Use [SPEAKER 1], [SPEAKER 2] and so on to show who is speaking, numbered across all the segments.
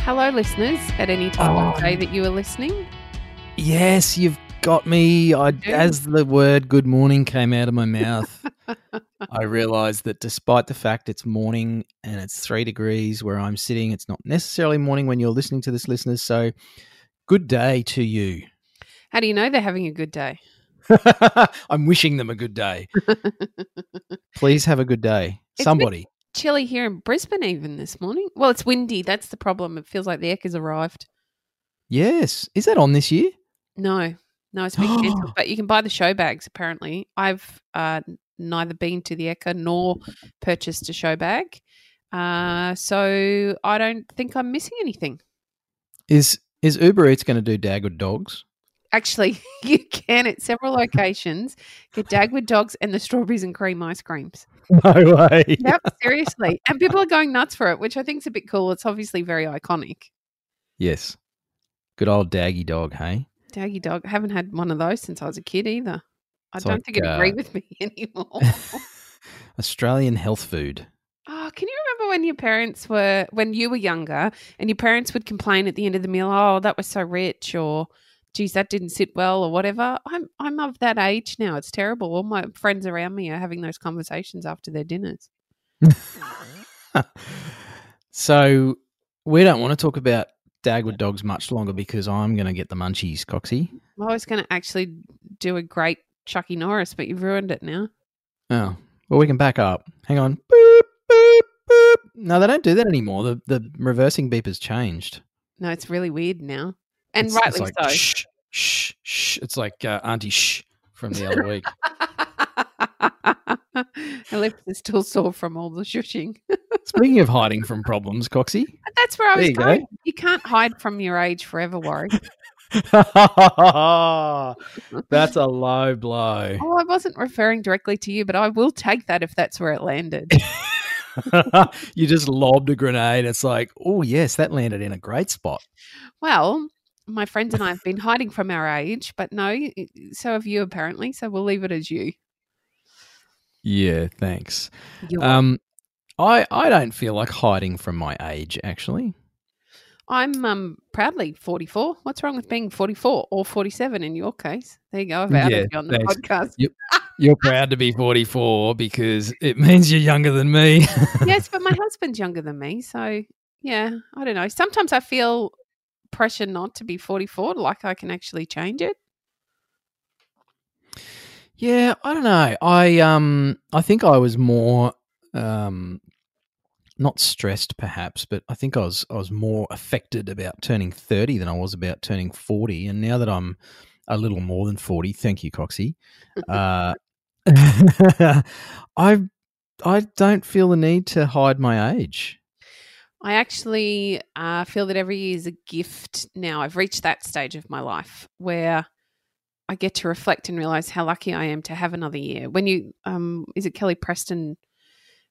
[SPEAKER 1] Hello, listeners, at any time
[SPEAKER 2] Oh.
[SPEAKER 1] of day um, that you are listening.
[SPEAKER 2] Yes, you've got me. I, as the word good morning came out of my mouth, I realized that despite the fact it's morning and it's three degrees where I'm sitting, it's not necessarily morning when you're listening to this, listeners. So, good day to you.
[SPEAKER 1] How do you know they're having a good day?
[SPEAKER 2] I'm wishing them a good day. Please have a good day.
[SPEAKER 1] It's
[SPEAKER 2] Somebody.
[SPEAKER 1] Chilly here in Brisbane, even this morning. Well, it's windy. That's the problem. It feels like the Ekka has arrived.
[SPEAKER 2] Yes. Is that on this year?
[SPEAKER 1] No, no, it's been cancelled. but you can buy the show bags. Apparently, I've uh, neither been to the Ekka nor purchased a show bag, uh, so I don't think I'm missing anything.
[SPEAKER 2] Is is Uber Eats going to do Dagwood dogs?
[SPEAKER 1] Actually, you can at several locations get Dagwood dogs and the strawberries and cream ice creams.
[SPEAKER 2] No way.
[SPEAKER 1] Yep, seriously. And people are going nuts for it, which I think is a bit cool. It's obviously very iconic.
[SPEAKER 2] Yes. Good old Daggy dog, hey?
[SPEAKER 1] Daggy dog. I haven't had one of those since I was a kid either. I
[SPEAKER 2] It's
[SPEAKER 1] don't
[SPEAKER 2] like,
[SPEAKER 1] think it agreed
[SPEAKER 2] uh,
[SPEAKER 1] with me anymore.
[SPEAKER 2] Australian health food.
[SPEAKER 1] oh, can you remember when your parents were, when you were younger and your parents would complain at the end of the meal, oh, that was so rich or geez, that didn't sit well or whatever? I'm, I'm of that age now. It's terrible. All my friends around me are having those conversations after their dinners.
[SPEAKER 2] so we don't want to talk about Dagwood dogs much longer because I'm going to get the munchies, Coxie.
[SPEAKER 1] I was going to actually do a great Chucky Norris, but you've ruined it now.
[SPEAKER 2] Oh, well, we can back up. Hang on. Boop, boop, boop. No, they don't do that anymore. The the reversing beep has changed.
[SPEAKER 1] No, it's really weird now. And
[SPEAKER 2] It's- it's
[SPEAKER 1] rightly
[SPEAKER 2] like,
[SPEAKER 1] so.
[SPEAKER 2] Shh, shh, shh. It's like uh, Auntie Shh from the other week.
[SPEAKER 1] Her lips are still sore from all the shushing.
[SPEAKER 2] Speaking of hiding from problems, Coxie.
[SPEAKER 1] That's where I was
[SPEAKER 2] you go.
[SPEAKER 1] going. You can't hide from your age forever, Warwick.
[SPEAKER 2] That's a low blow.
[SPEAKER 1] Oh, I wasn't referring directly to you, but I will take that if that's where it landed.
[SPEAKER 2] you just lobbed a grenade. It's like, oh yes, that landed in a great spot.
[SPEAKER 1] well, my friends and I have been hiding from our age, but no, so have you apparently. So we'll leave it as you.
[SPEAKER 2] Yeah, thanks.
[SPEAKER 1] You're
[SPEAKER 2] Um, I I don't feel like hiding from my age. Actually,
[SPEAKER 1] I'm um, proudly 44. What's wrong with being 44 or 47 in your case? There you go. I've outed
[SPEAKER 2] Yeah,
[SPEAKER 1] you on the
[SPEAKER 2] thanks.
[SPEAKER 1] podcast.
[SPEAKER 2] you're proud to be 44 because it means you're younger than me.
[SPEAKER 1] yes, but my husband's younger than me. So, yeah, I don't know. Sometimes I feel pressure not to be 44, like I can actually change it.
[SPEAKER 2] yeah, I don't know. I um I think I was more um not stressed perhaps, but I think I was I was more affected about turning 30 than I was about turning 40 and now that I'm a little more than 40, thank you Coxie. Uh I I don't feel the need to hide my age.
[SPEAKER 1] I actually uh, feel that every year is a gift now. I've reached that stage of my life where I get to reflect and realize how lucky I am to have another year. When you, um, is it Kelly Preston?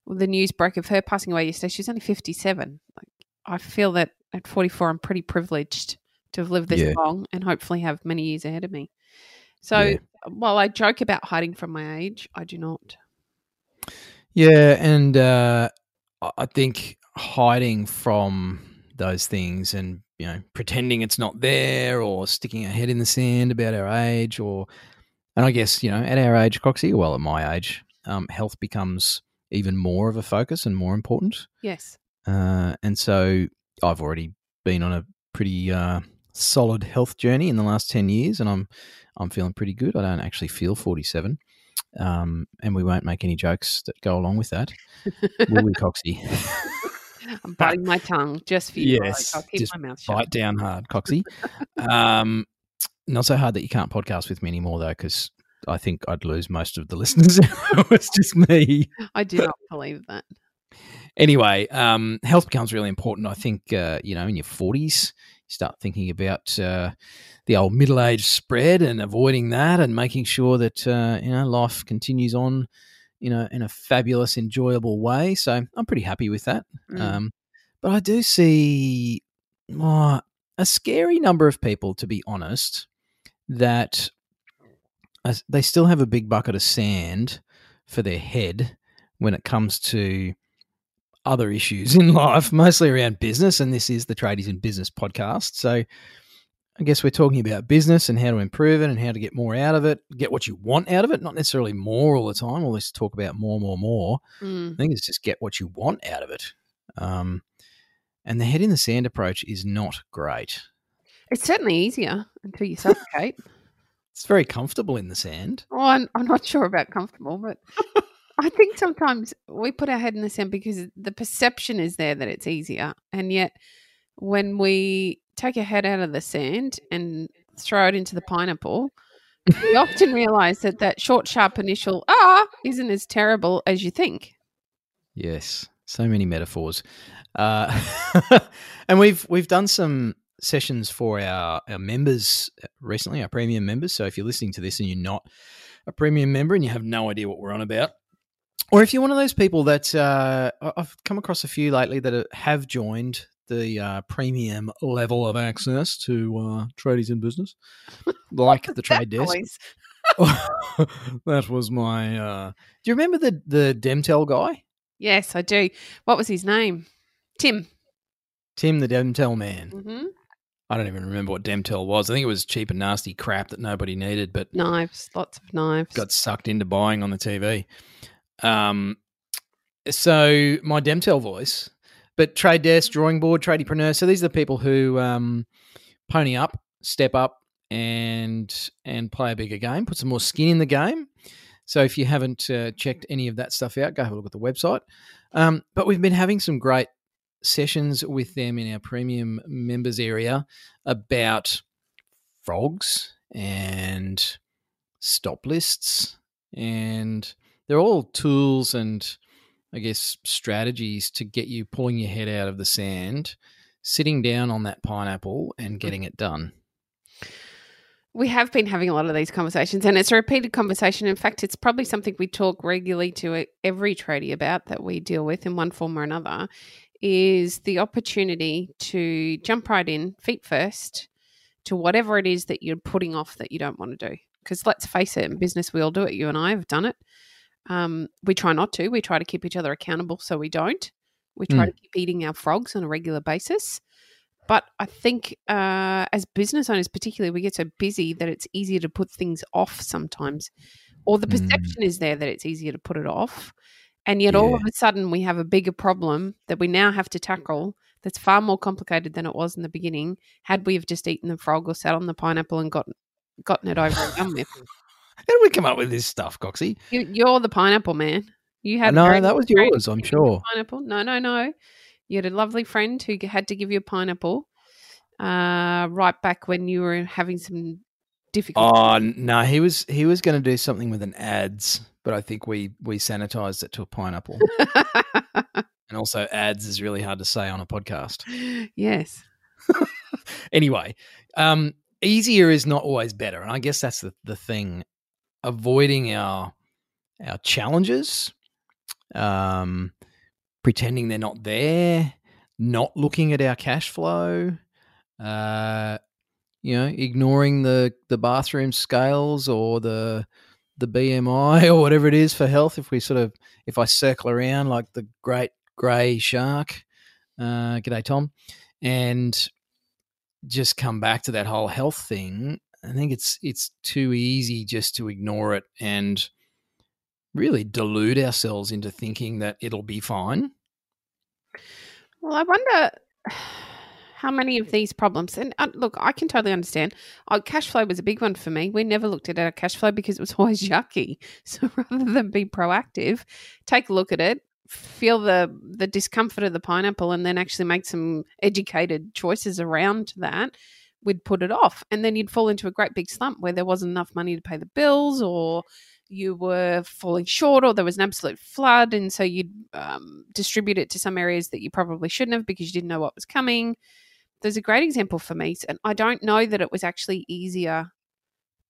[SPEAKER 1] The news broke of her passing away yesterday. She's only 57. Like, I feel that at 44, I'm pretty privileged to have lived this
[SPEAKER 2] Yeah.
[SPEAKER 1] long and hopefully have many years ahead of me. So
[SPEAKER 2] Yeah.
[SPEAKER 1] while I joke about hiding from my age, I do not.
[SPEAKER 2] Yeah, and uh, I- I think hiding from those things and you know pretending it's not there or sticking our head in the sand about our age or and I guess you know at our age, Coxie, well at my age, um, health becomes even more of a focus and more important.
[SPEAKER 1] Yes.
[SPEAKER 2] Uh, and so I've already been on a pretty uh, solid health journey in the last ten years, and I'm I'm feeling pretty good. I don't actually feel forty seven. Um, and we won't make any jokes that go along with that, will we, Coxie?
[SPEAKER 1] I'm biting my tongue just for you.
[SPEAKER 2] Yes,
[SPEAKER 1] I'll keep my mouth shut.
[SPEAKER 2] Bite down hard, Coxie. um, not so hard that you can't podcast with me anymore, though, because I think I'd lose most of the listeners. if it was just me.
[SPEAKER 1] I do not believe that.
[SPEAKER 2] Anyway, um, health becomes really important. I think, uh, you know, in your 40s, you start thinking about uh, the old middle age spread and avoiding that, and making sure that uh, you know life continues on, you know, in a fabulous, enjoyable way. So I'm pretty happy with that.
[SPEAKER 1] Mm.
[SPEAKER 2] Um, but I do see oh, a scary number of people, to be honest, that uh, they still have a big bucket of sand for their head when it comes to other issues in life, mostly around business. And this is the Tradies in Business podcast. So I guess we're talking about business and how to improve it and how to get more out of it, get what you want out of it, not necessarily more all the time. All let's talk about more, more, more.
[SPEAKER 1] Mm.
[SPEAKER 2] I think it's just get what you want out of it. Um, and the head in the sand approach is not great.
[SPEAKER 1] It's certainly easier until you suffocate.
[SPEAKER 2] It's very comfortable in the sand.
[SPEAKER 1] well, I'm, I'm not sure about comfortable, but I think sometimes we put our head in the sand because the perception is there that it's easier. And yet, when we take our head out of the sand and throw it into the pineapple, we often realize that that short, sharp initial ah isn't as terrible as you think.
[SPEAKER 2] Yes, so many metaphors. Uh, and we've we've done some sessions for our, our members recently, our premium members. So if you're listening to this and you're not a premium member and you have no idea what we're on about, or if you're one of those people that uh, I've come across a few lately that have joined the uh, premium level of access to uh, tradies in business, like the trade desk. that was my. Uh... Do you remember the the Demtel guy,
[SPEAKER 1] Yes, I do. What was his name? Tim.
[SPEAKER 2] Tim the Demtel man?
[SPEAKER 1] hmm
[SPEAKER 2] I don't even remember what Demtel was. I think it was cheap and nasty crap that nobody needed, but
[SPEAKER 1] Knives, lots of knives.
[SPEAKER 2] got sucked into buying on the TV. Um, so my Demtel voice, but trade desk, drawing board, tradiepreneur. So these are the people who um, pony up, step up, and and play a bigger game, put some more skin in the game. So if you haven't uh, checked any of that stuff out, go have a look at the website. Um, but we've been having some great sessions with them in our premium members area about frogs and stop lists and they're all tools and I guess strategies to get you pulling your head out of the sand, sitting down on that pineapple and mm. getting it done.
[SPEAKER 1] We have been having a lot of these conversations, and it's a repeated conversation. In fact, it's probably something we talk regularly to every tradie about that we deal with in one form or another. Is the opportunity to jump right in, feet first, to whatever it is that you're putting off that you don't want to do. Because let's face it, in business, we all do it. You and I have done it. Um, we try not to. We try to keep each other accountable, so we don't. We try
[SPEAKER 2] Mm.
[SPEAKER 1] to keep eating our frogs on a regular basis. But I think uh, as business owners, particularly, we get so busy that it's easier to put things off sometimes, or the
[SPEAKER 2] Mm.
[SPEAKER 1] perception is there that it's easier to put it off. And yet, all of a sudden, we have a bigger problem that we now have to tackle that's far more complicated than it was in the beginning. Had we have just eaten the frog or sat on the pineapple and gotten gotten it over and done with,
[SPEAKER 2] How did we come up with this stuff, Coxie?
[SPEAKER 1] you, you're the pineapple man. You had
[SPEAKER 2] No, that was yours, I'm
[SPEAKER 1] who gave you a
[SPEAKER 2] sure.
[SPEAKER 1] Pineapple? No, no, no. You had a lovely friend who had to give you a pineapple. Uh, right back when you were having some difficulty.
[SPEAKER 2] Oh no, he was he was going to do something with an ads, but I think we we sanitized it to a pineapple. and also, ads is really hard to say on a podcast.
[SPEAKER 1] yes.
[SPEAKER 2] anyway, um, easier is not always better, and I guess that's the the thing. Avoiding our our challenges, um, pretending they're not there, not looking at our cash flow, uh, you know, ignoring the the bathroom scales or the the BMI or whatever it is for health. If we sort of if I circle around like the great grey shark, uh, g'day Tom, and just come back to that whole health thing. I think it's it's too easy just to ignore it and really delude ourselves into thinking that it'll be fine.
[SPEAKER 1] Well, I wonder how many of these problems, and uh, look, I can totally understand. Uh, cash flow was a big one for me. We never looked at our cash flow because it was always yucky. So rather than be proactive, take a look at it, feel the the discomfort of the pineapple, and then actually make some educated choices around that. We'd put it off, and then you'd fall into a great big slump where there wasn't enough money to pay the bills, or you were falling short or there was an absolute flood and so you'd um, distribute it to some areas that you probably shouldn't have because you didn't know what was coming there's a great example for me, and I don't know that it was actually easier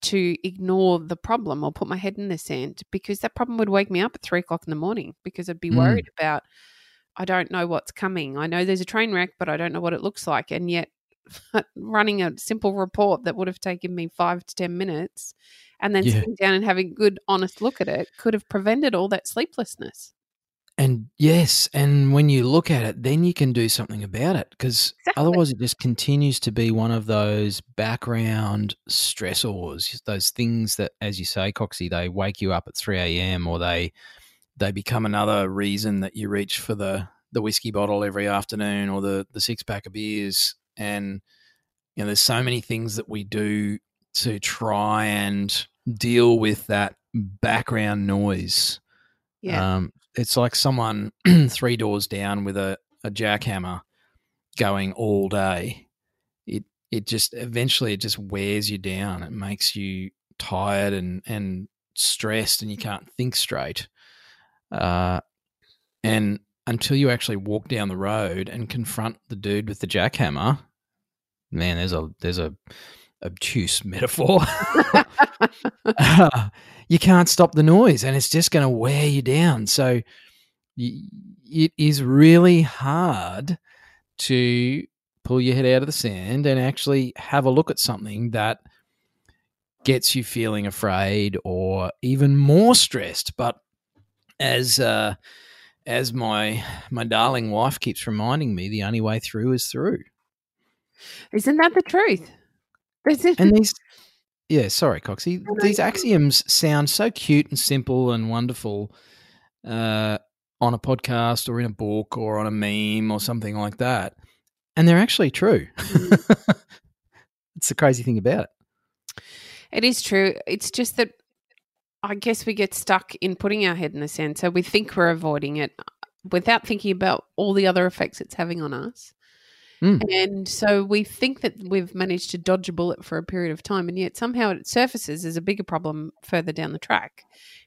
[SPEAKER 1] to ignore the problem or put my head in the sand because that problem would wake me up at three o'clock in the morning because I'd be
[SPEAKER 2] Mm.
[SPEAKER 1] worried about I don't know what's coming. I know there's a train wreck, but I don't know what it looks like. And yet, running a simple report that would have taken me five to 10 minutes and then
[SPEAKER 2] Yeah.
[SPEAKER 1] sitting down and having a good, honest look at it could have prevented all that sleeplessness.
[SPEAKER 2] And yes, and when you look at it, then you can do something about it because
[SPEAKER 1] Exactly.
[SPEAKER 2] otherwise it just continues to be one of those background stressors, those things that, as you say, Coxie, they wake you up at 3 a.m. or they they become another reason that you reach for the, the whiskey bottle every afternoon or the, the six pack of beers. And, you know, there's so many things that we do to try and deal with that background noise.
[SPEAKER 1] Yeah.
[SPEAKER 2] Um, it's like someone three doors down with a, a jackhammer going all day. It it just eventually it just wears you down. It makes you tired and, and stressed and you can't think straight. Uh, and until you actually walk down the road and confront the dude with the jackhammer, man, there's a there's a obtuse metaphor. you can't stop the noise and it's just going to wear you down. So y- it is really hard to pull your head out of the sand and actually have a look at something that gets you feeling afraid or even more stressed. But as uh, as my my darling wife keeps reminding me, the only way through is through.
[SPEAKER 1] Isn't that the truth?
[SPEAKER 2] And these, yeah, sorry, Coxie. These axioms sound so cute and simple and wonderful uh, on a podcast or in a book or on a meme or something like that, and they're actually true. it's the crazy thing about it.
[SPEAKER 1] It is true. It's just that I guess we get stuck in putting our head in the sand. So we think we're avoiding it without thinking about all the other effects it's having on us.
[SPEAKER 2] Mm.
[SPEAKER 1] And so we think that we've managed to dodge a bullet for a period of time, and yet somehow it surfaces as a bigger problem further down the track.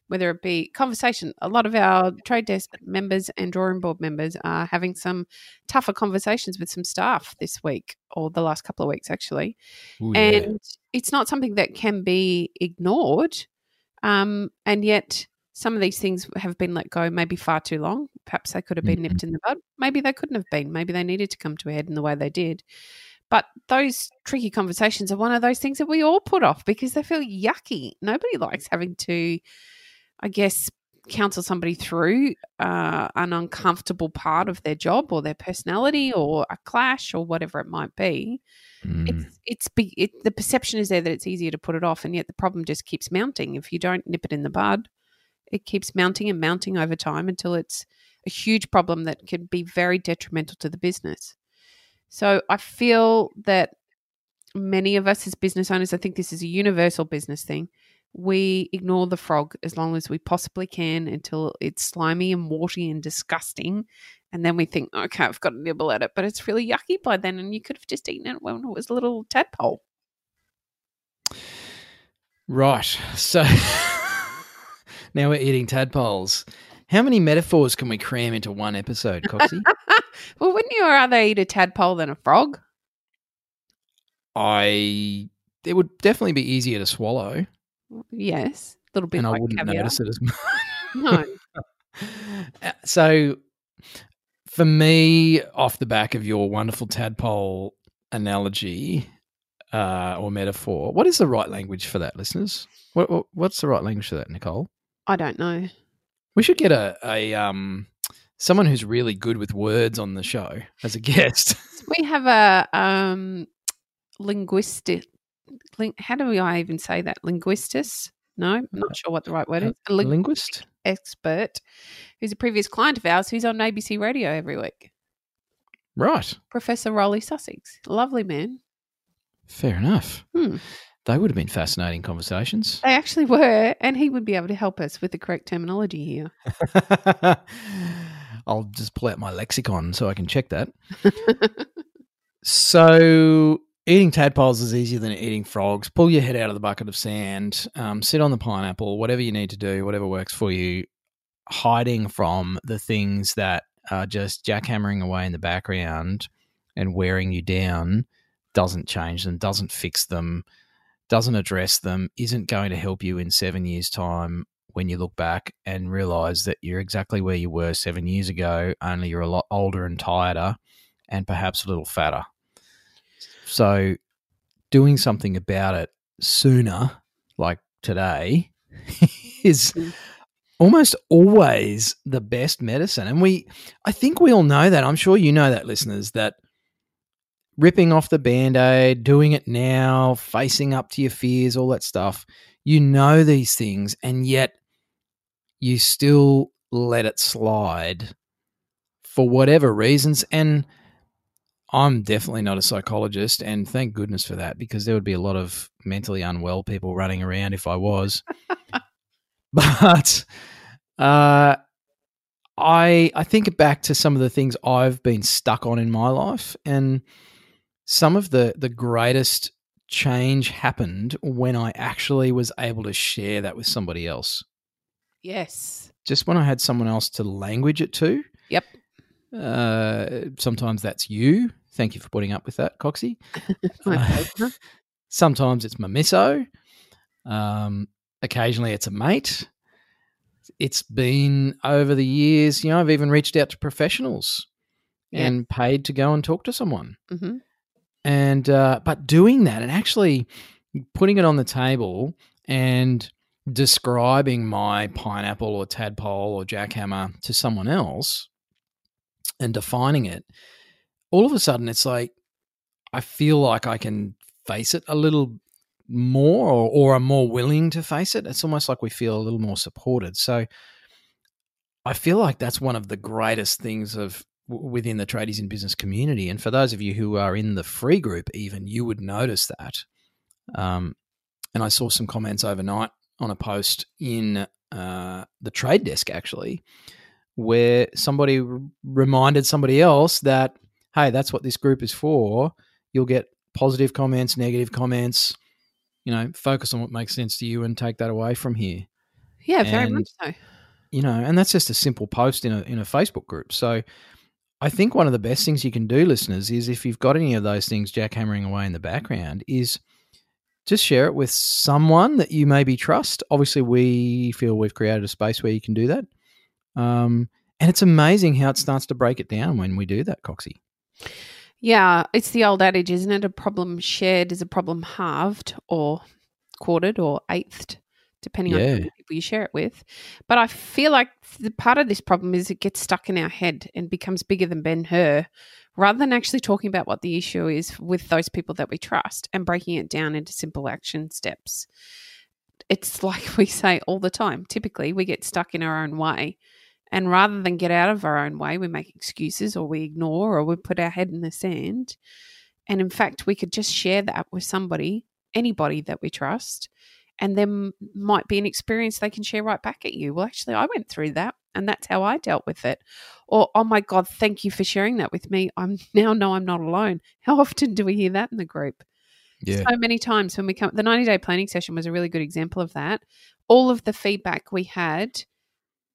[SPEAKER 1] Whether it be conversation, a lot of our trade desk members and drawing board members are having some tougher conversations with some staff this week or the last couple of weeks, actually
[SPEAKER 2] Ooh, yeah.
[SPEAKER 1] and it's not something that can be ignored. Um, and yet, some of these things have been let go maybe far too long. Perhaps they could have been
[SPEAKER 2] Mhm.
[SPEAKER 1] nipped in the bud. Maybe they couldn't have been. Maybe they needed to come to a head in the way they did. But those tricky conversations are one of those things that we all put off because they feel yucky. Nobody likes having to, I guess, counsel somebody through uh, an uncomfortable part of their job or their personality or a clash or whatever it might be
[SPEAKER 2] Mm.
[SPEAKER 1] it's it's be, it, the perception is there that it's easier to put it off and yet the problem just keeps mounting if you don't nip it in the bud it keeps mounting and mounting over time until it's a huge problem that can be very detrimental to the business so i feel that many of us as business owners i think this is a universal business thing we ignore the frog as long as we possibly can until it's slimy and warty and disgusting and then we think, okay, I've got to nibble at it, but it's really yucky by then, and you could have just eaten it when it was a little tadpole.
[SPEAKER 2] Right. So now we're eating tadpoles. How many metaphors can we cram into one episode, Coxie?
[SPEAKER 1] well, wouldn't you rather eat a tadpole than a frog?
[SPEAKER 2] I it would definitely be easier to swallow,
[SPEAKER 1] Yes, a little bit
[SPEAKER 2] and I wouldn't
[SPEAKER 1] caviar.
[SPEAKER 2] notice it as much.
[SPEAKER 1] No,
[SPEAKER 2] Uh, so, for me, off the back of your wonderful tadpole analogy uh, or metaphor, what is the right language for that, listeners? What, what what's the right language for that, Nicole?
[SPEAKER 1] I don't know.
[SPEAKER 2] We should get a a um someone who's really good with words on the show as a guest.
[SPEAKER 1] We have a um, linguistic. Ling, how do we I even say that? Linguistus? No, I'm not sure what the right word is. A ling-
[SPEAKER 2] linguist.
[SPEAKER 1] expert, who's a previous client of ours, who's on ABC Radio every week.
[SPEAKER 2] Right.
[SPEAKER 1] Professor Roly Sussex, lovely man.
[SPEAKER 2] Fair enough.
[SPEAKER 1] Hmm.
[SPEAKER 2] They would have been fascinating conversations.
[SPEAKER 1] They actually were, and he would be able to help us with the correct terminology here.
[SPEAKER 2] I'll just pull out my lexicon so I can check that. so, eating tadpoles is easier than eating frogs. Pull your head out of the bucket of sand, um, sit on the pineapple, whatever you need to do, whatever works for you. Hiding from the things that are just jackhammering away in the background and wearing you down doesn't change them, doesn't fix them, doesn't address them, isn't going to help you in seven years' time when you look back and realize that you're exactly where you were seven years ago, only you're a lot older and tireder and perhaps a little fatter. So, doing something about it sooner, like today, is
[SPEAKER 1] Mm.
[SPEAKER 2] almost always the best medicine. And we, I think we all know that. I'm sure you know that, listeners, that ripping off the band aid, doing it now, facing up to your fears, all that stuff, you know these things, and yet you still let it slide for whatever reasons. And I'm definitely not a psychologist, and thank goodness for that, because there would be a lot of mentally unwell people running around if I was. but uh, I I think back to some of the things I've been stuck on in my life, and some of the the greatest change happened when I actually was able to share that with somebody else.
[SPEAKER 1] Yes.
[SPEAKER 2] Just when I had someone else to language it to.
[SPEAKER 1] Yep.
[SPEAKER 2] Uh, sometimes that's you. Thank you for putting up with that, Coxie. Uh. Sometimes it's my misso. Um, occasionally it's a mate. It's been over the years, you know, I've even reached out to professionals and paid to go and talk to someone.
[SPEAKER 1] hmm
[SPEAKER 2] And, uh, but doing that and actually putting it on the table and describing my pineapple or tadpole or jackhammer to someone else and defining it, all of a sudden it's like I feel like I can face it a little more or, or I'm more willing to face it. It's almost like we feel a little more supported. So I feel like that's one of the greatest things of within the tradies in business community. And for those of you who are in the free group, even you would notice that. Um, and I saw some comments overnight on a post in uh, the trade desk actually, where somebody r- reminded somebody else that, hey, that's what this group is for. You'll get positive comments, negative comments. You know, focus on what makes sense to you and take that away from here
[SPEAKER 1] Yeah, very
[SPEAKER 2] And-
[SPEAKER 1] much so.
[SPEAKER 2] you know, and that's just a simple post in a in a Facebook group. So I think one of the best things you can do, listeners, is if you've got any of those things jackhammering away in the background, is just share it with someone that you maybe trust. Obviously, we feel we've created a space where you can do that. Um, and it's amazing how it starts to break it down when we do that, Coxie.
[SPEAKER 1] Yeah, it's the old adage, isn't it? A problem shared is a problem halved or quartered or eighth, depending on
[SPEAKER 2] Yeah.
[SPEAKER 1] many people you share it with. But I feel like the part of this problem is it gets stuck in our head and becomes bigger than Ben Hur, rather than actually talking about what the issue is with those people that we trust and breaking it down into simple action steps. It's like we say all the time. Typically, we get stuck in our own way. And rather than get out of our own way, we make excuses or we ignore or we put our head in the sand. And in fact, we could just share that with somebody, anybody that we trust, and then might be an experience they can share right back at you. Well, actually, I went through that and that's how I dealt with it. Or, oh my God, thank you for sharing that with me. I'm now know I'm not alone. How often do we hear that in the group?
[SPEAKER 2] Yeah.
[SPEAKER 1] so many times when we come the 90 day planning session was a really good example of that all of the feedback we had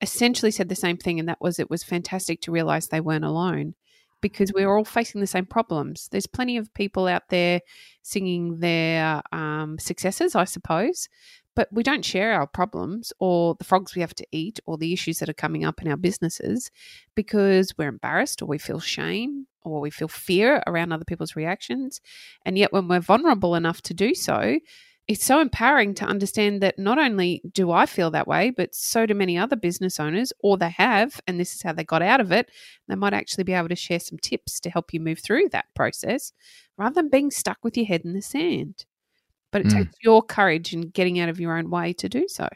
[SPEAKER 1] essentially said the same thing and that was it was fantastic to realize they weren't alone because we're all facing the same problems. There's plenty of people out there singing their um, successes i suppose but we don't share our problems or the frogs we have to eat or the issues that are coming up in our businesses because we're embarrassed or we feel shame or we feel fear around other people's reactions. And yet, when we're vulnerable enough to do so, it's so empowering to understand that not only do I feel that way, but so do many other business owners, or they have, and this is how they got out of it. They might actually be able to share some tips to help you move through that process rather than being stuck with your head in the sand. But it
[SPEAKER 2] Mm.
[SPEAKER 1] takes your courage and getting out of your own way to do so.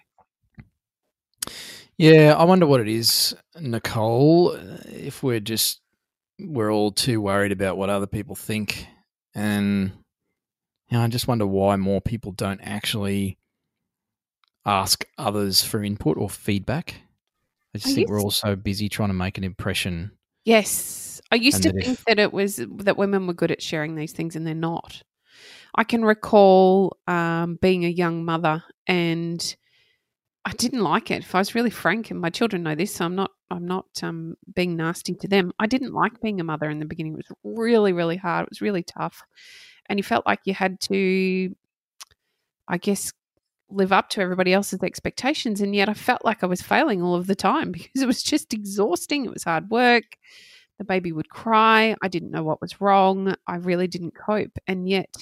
[SPEAKER 2] Yeah, I wonder what it is, Nicole. If we're just we're all too worried about what other people think, and you know, I just wonder why more people don't actually ask others for input or feedback. I just
[SPEAKER 1] I
[SPEAKER 2] think we're all so busy trying to make an impression.
[SPEAKER 1] Yes. I used to
[SPEAKER 2] that
[SPEAKER 1] think
[SPEAKER 2] if-
[SPEAKER 1] that it was that women were good at sharing these things and they're not. I can recall um, being a young mother and I didn't like it. If I was really frank, and my children know this, so I'm not I'm not um, being nasty to them. I didn't like being a mother in the beginning. It was really really hard. It was really tough, and you felt like you had to, I guess, live up to everybody else's expectations, and yet I felt like I was failing all of the time because it was just exhausting. It was hard work. The baby would cry. I didn't know what was wrong. I really didn't cope, and yet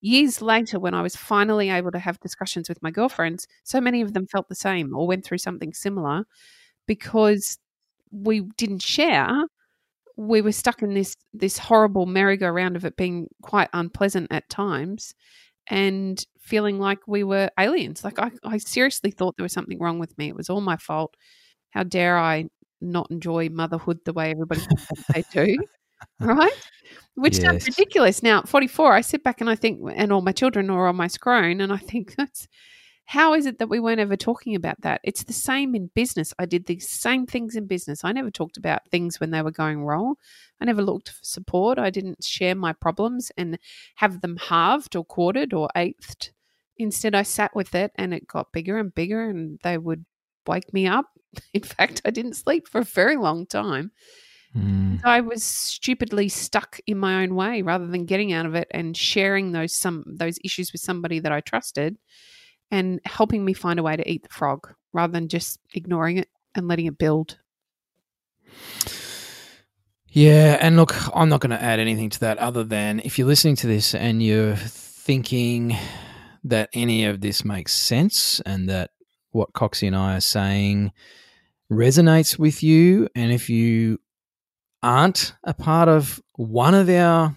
[SPEAKER 1] years later, when I was finally able to have discussions with my girlfriends, so many of them felt the same or went through something similar because we didn't share. We were stuck in this this horrible merry-go-round of it being quite unpleasant at times and feeling like we were aliens. Like I, I seriously thought there was something wrong with me. It was all my fault. How dare I not enjoy motherhood the way everybody they do? right? Which yes. sounds ridiculous. Now, at 44, I sit back and I think, and all my children are almost grown, and I think that's how is it that we weren't ever talking about that? It's the same in business. I did the same things in business. I never talked about things when they were going wrong. I never looked for support. I didn't share my problems and have them halved or quartered or eighth. Instead, I sat with it and it got bigger and bigger, and they would wake me up. In fact, I didn't sleep for a very long time. Mm. I was stupidly stuck in my own way rather than getting out of it and sharing those some those issues with somebody that I trusted and helping me find a way to eat the frog rather than just ignoring it and letting it build.
[SPEAKER 2] Yeah, and look, I'm not going to add anything to that other than if you're listening to this and you're thinking that any of this makes sense and that what Coxie and I are saying resonates with you, and if you aren't a part of one of our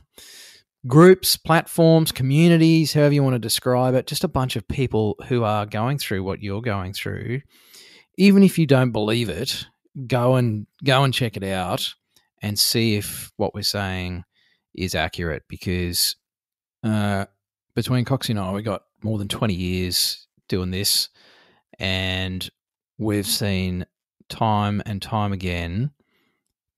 [SPEAKER 2] groups, platforms, communities, however you want to describe it, just a bunch of people who are going through what you're going through. Even if you don't believe it, go and go and check it out and see if what we're saying is accurate because uh, between Coxie and I, we got more than 20 years doing this and we've seen time and time again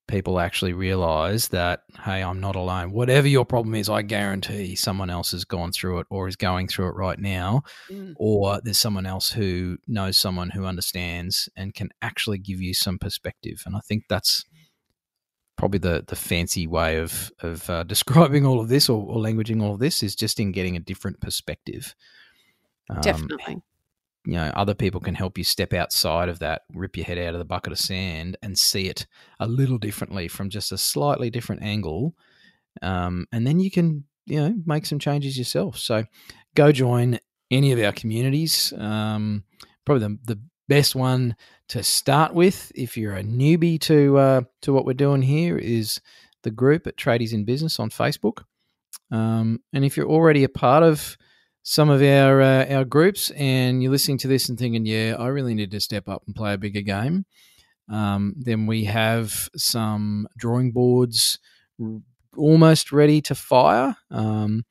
[SPEAKER 2] people actually realize that, hey, I'm not alone. Whatever your problem is, I guarantee someone else has gone through it or is going through it right now, mm. or there's someone else who knows someone who understands and can actually give you some perspective. And I think that's probably the the fancy way of of uh, describing all of this or, or languaging all of this is just in getting a different perspective.
[SPEAKER 1] Um, Definitely
[SPEAKER 2] you know other people can help you step outside of that rip your head out of the bucket of sand and see it a little differently from just a slightly different angle. Um, and then you can you know make some changes yourself. So go join any of our communities. Um, probably the, the best one to start with if you're a newbie to uh, to what we're doing here is the group at tradies in business on facebook. Um, and if you're already a part of some of our uh, our groups, and you're listening to this and thinking, "Yeah, I really need to step up and play a bigger game," um, then we have some drawing boards almost ready to fire. Um,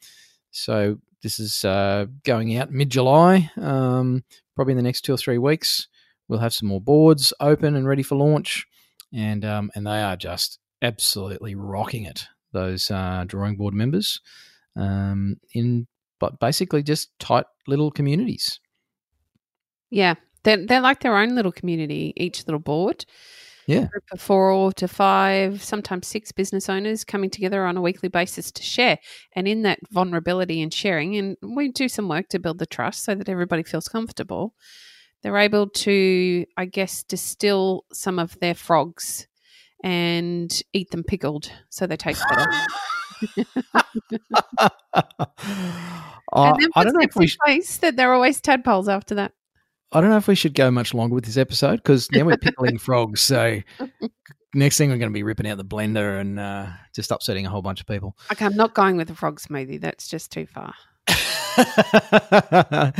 [SPEAKER 2] so this is uh, going out mid July, um, probably in the next two or three weeks. We'll have some more boards open and ready for launch, and um, and they are just absolutely rocking it. Those uh, drawing board members um, in but basically just tight little communities.
[SPEAKER 1] Yeah, they're, they're like their own little community, each little board.
[SPEAKER 2] Yeah.
[SPEAKER 1] group of four to five, sometimes six business owners coming together on a weekly basis to share. And in that vulnerability and sharing, and we do some work to build the trust so that everybody feels comfortable, they're able to, I guess, distill some of their frogs and eat them pickled so they taste better. uh, I don't know if we should, place that there are always tadpoles after that.
[SPEAKER 2] I don't know if we should go much longer with this episode because now we're pickling frogs. So next thing we're going to be ripping out the blender and uh, just upsetting a whole bunch of people.
[SPEAKER 1] Okay, I'm not going with a frog smoothie. That's just too far.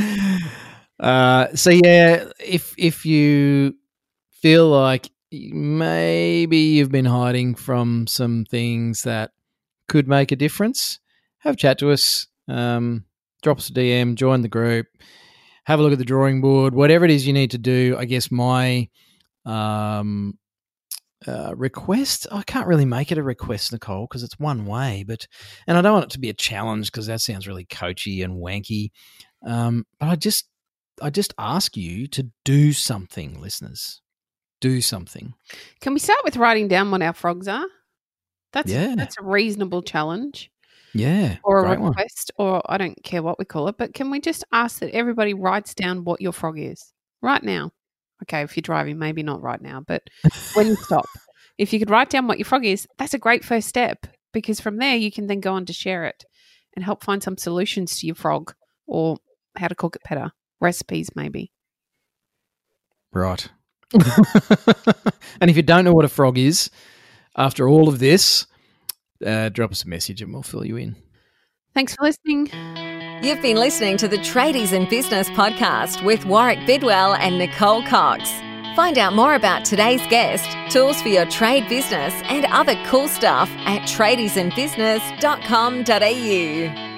[SPEAKER 2] uh, so yeah, if if you feel like maybe you've been hiding from some things that could make a difference, have a chat to us. Um, drop us a DM, join the group, have a look at the drawing board, whatever it is you need to do. I guess my um, uh, request, I can't really make it a request, Nicole, because it's one way, but, and I don't want it to be a challenge because that sounds really coachy and wanky. Um, but I just, I just ask you to do something, listeners. Do something.
[SPEAKER 1] Can we start with writing down what our frogs are? That's
[SPEAKER 2] Yeah.
[SPEAKER 1] that's a reasonable challenge
[SPEAKER 2] Yeah.
[SPEAKER 1] or a
[SPEAKER 2] great one.
[SPEAKER 1] request, or I don't care what we call it. But can we just ask that everybody writes down what your frog is right now? Okay, if you're driving, maybe not right now, but when you stop, if you could write down what your frog is, that's a great first step because from there you can then go on to share it and help find some solutions to your frog or how to cook it better, recipes maybe.
[SPEAKER 2] Right. and if you don't know what a frog is, after all of this, uh, drop us a message and we'll fill you in.
[SPEAKER 1] Thanks for listening.
[SPEAKER 3] You've been listening to the Tradies in Business podcast with Warwick Bidwell and Nicole Cox. Find out more about today's guest, tools for your trade business, and other cool stuff at tradiesinbusiness.com.au.